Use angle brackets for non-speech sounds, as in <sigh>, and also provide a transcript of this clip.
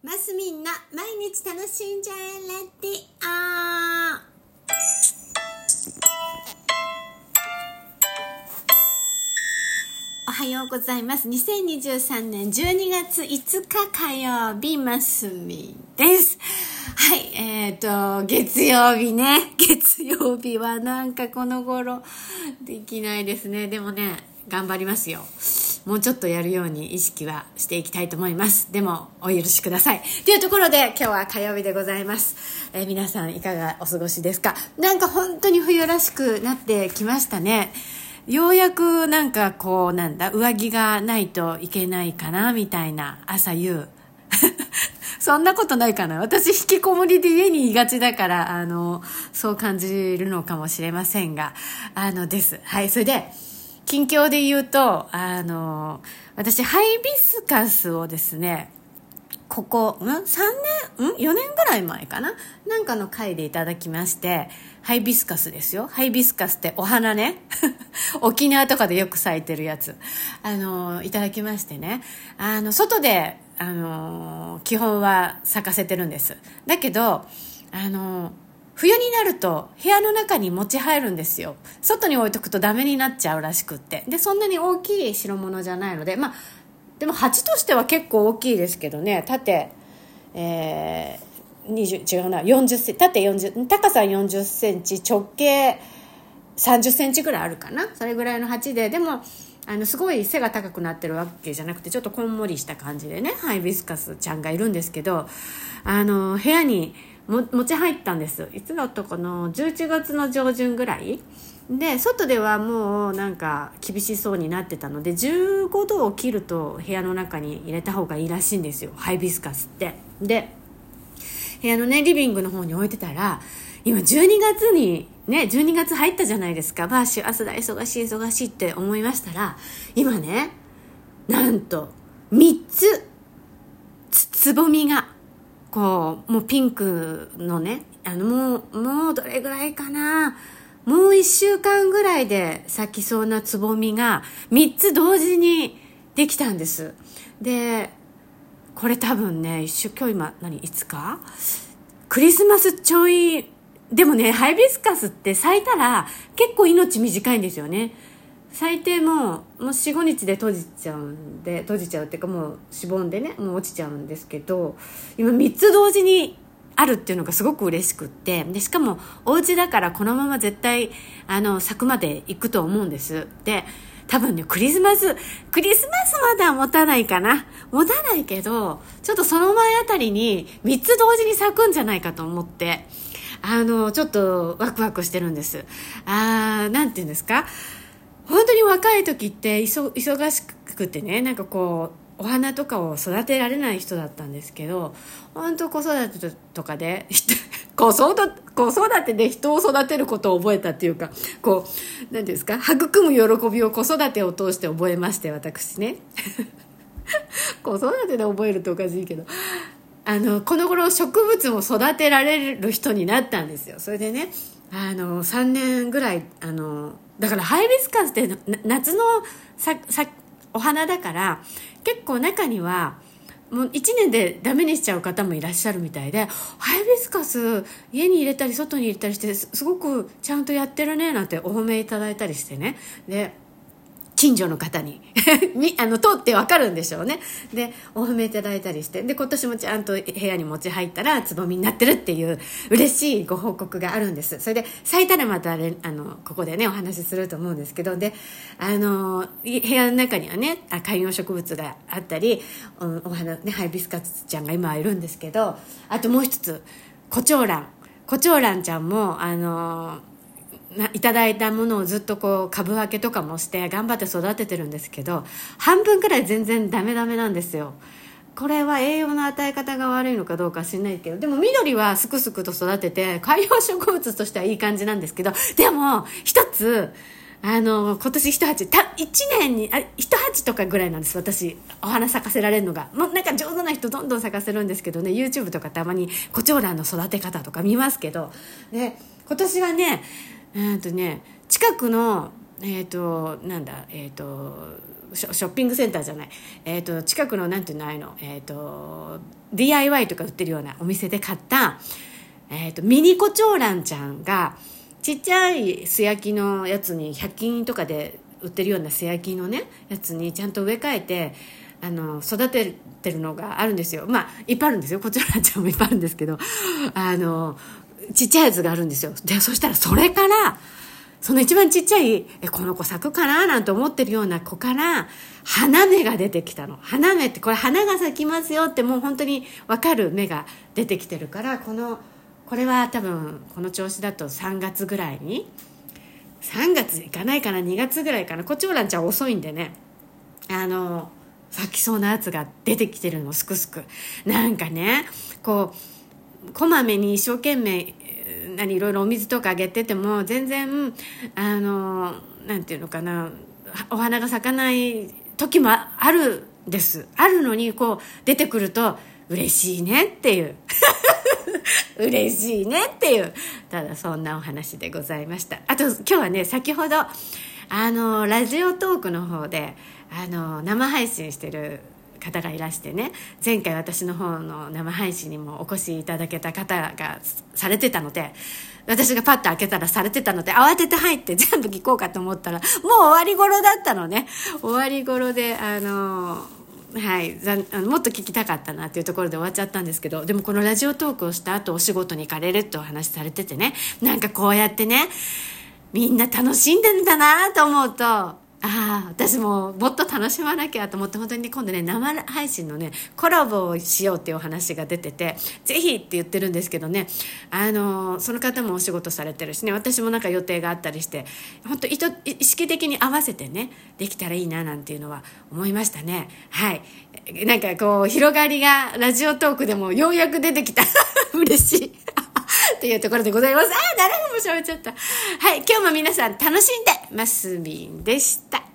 マスミンの毎日楽しんじゃえレディオおはようございます。2023年12月5日火曜日マスミンです。はいえっ、ー、と月曜日ね。<laughs> 月曜日はなんかこの頃できないですね。でもね頑張りますよ。もうちょっとやるように意識はしていきたいと思います。でもお許しください。というところで今日は火曜日でございます、えー、皆さんいかがお過ごしですか？なんか本当に冬らしくなってきましたね。ようやくなんかこうなんだ上着がないといけないかなみたいな朝夕。<laughs> そんなことないかな。私引きこもりで家にいがちだからあのそう感じるのかもしれませんがあのです。はいそれで近況で言うと、あの、私、ハイビスカスをですね、ここ、ん ?3 年？ん ?4 年ぐらい前かな？なんかの回でいただきまして、ハイビスカスですよ。ハイビスカスってお花ね。<laughs> 沖縄とかでよく咲いてるやつ。あの、いただきましてね。あの、外で、あの、基本は咲かせてるんです。だけど、あの、冬になると部屋の中に持ち入るんですよ。外に置いとくとダメになっちゃうらしくって。でそんなに大きい代物じゃないので。まあでも鉢としては結構大きいですけどね。縦えー、20違うな。40セン縦40高さ40センチ直径30センチぐらいあるかな。それぐらいの鉢で。でもあのすごい背が高くなってるわけじゃなくてちょっとこんもりした感じでね。ハイビスカスちゃんがいるんですけどあの部屋にも持ち入ったんです。いつだったかな？11月の上旬ぐらい。で外ではもうなんか厳しそうになってたので15度を切ると部屋の中に入れた方がいいらしいんですよ。ハイビスカスって。で部屋のねリビングの方に置いてたら今12月にね12月入ったじゃないですか。バーシュ朝だ忙しい忙しいって思いましたら今ねなんと3つつぼみがこうもうピンクのねあのもうもうどれぐらいかな。もう1週間ぐらいで咲きそうなつぼみが3つ同時にできたんです。でこれ多分ね一週今日今何いつかクリスマスちょいでもねハイビスカスって咲いたら結構命短いんですよね。最低もうもう45日で閉じちゃうんで閉じちゃうっていうかもうしぼんでねもう落ちちゃうんですけど今3つ同時にあるっていうのがすごく嬉しくってでしかもお家だからこのまま絶対あの咲くまで行くと思うんです。で多分ねクリスマスクリスマスまでは持たないかな。持たないけどちょっとその前あたりに3つ同時に咲くんじゃないかと思ってあのちょっとワクワクしてるんです。あーなんて言うんですか？本当に若い時って忙しくてねなんかこうお花とかを育てられない人だったんですけど本当子育てとかで <laughs> 子育子育てで人を育てることを覚えたっていうかこう何ですか育む喜びを子育てを通して覚えまして私ね。<laughs> 子育てで覚えるとおかしいけど。あのこの頃植物も育てられる人になったんですよ。それでねあの3年ぐらいあのだからハイビスカスって夏のささお花だから結構中にはもう1年でダメにしちゃう方もいらっしゃるみたいでハイビスカス家に入れたり外に入れたりしてすごくちゃんとやってるねなんてお褒めいただいたりしてね。で近所の方に。<laughs> あの通ってわかるんでしょうね。でお褒めいただいたりして。で今年もちゃんと部屋に持ち入ったらつぼみになってるっていう嬉しいご報告があるんです。それで咲いたらまたあのここでねお話しすると思うんですけど。であの部屋の中にはね観葉植物があったりお花ねハイビスカスちゃんが今はいるんですけどあともう一つコチョウラン。コチョウランちゃんもあのいただいたものをずっとこう株分けとかもして頑張って育ててるんですけど半分くらい全然ダメダメなんですよ。これは栄養の与え方が悪いのかどうか知んないけどでも緑はすくすくと育てて観葉植物としてはいい感じなんですけどでも一つあの今年一鉢1年にあ一鉢とかぐらいなんです私お花咲かせられるのが。もうなんか上手な人どんどん咲かせるんですけどね YouTube とかたまにコチョウランの育て方とか見ますけど。で今年はねえー、とね近くのえっ、ー、となんだえっ、ー、とショッピングセンターじゃない、えーと、近くのなんていうのあの、えーと、DIY とか売ってるようなお店で買った、えーと、ミニコチョウランちゃんがちっちゃい素焼きのやつに100均とかで売ってるような素焼きのねやつにちゃんと植え替えてあの育ててるのがあるんですよ。まあいっぱいあるんですよ。コチョウランちゃんもいっぱいあるんですけど。あのちっちゃいやつがあるんですよでそしたらそれからその一番ちっちゃい、え、この子咲くかななんて思ってるような子から、花芽が出てきたの。花芽って、これ花が咲きますよってもう本当にわかる芽が出てきてるから、この、これは多分、この調子だと3月ぐらいに、3月いかないかな、2月ぐらいかな。コチョウランちゃん遅いんでね、あの、咲きそうなやつが出てきてるの、すくすく。なんかね、こう、こまめに一生懸命何いろいろお水とかあげてても全然あのなんていうのかなお花が咲かない時もあるんです。あるのにこう出てくると嬉しいねっていう。<laughs> 嬉しいねっていう。ただそんなお話でございました。あと今日はね先ほどあのラジオトークの方であの生配信してる方がいらしてね前回私の方の生配信にもお越しいただけた方がされてたので私がパッと開けたらされてたので慌てて入って全部聞こうかと思ったらもう終わり頃だったのね。終わり頃であのはいもっと聞きたかったなっていうところで終わっちゃったんですけどでもこのラジオトークをした後お仕事に行かれるってお話されててねなんかこうやってねみんな楽しんでんだなと思うとああ私ももっと楽しまなきゃと思って本当に今度ね生配信のねコラボをしようっていうお話が出ててぜひって言ってるんですけどねあのその方もお仕事されてるしね私もなんか予定があったりして本当意識的に合わせてねできたらいいななんていうのは思いましたね。はい。なんかこう広がりがラジオトークでもようやく出てきた <laughs> 嬉しい。というところでございます。ああ、誰も喋っちゃった。はい、今日も皆さん楽しんでますみんでした。